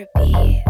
heartbeat.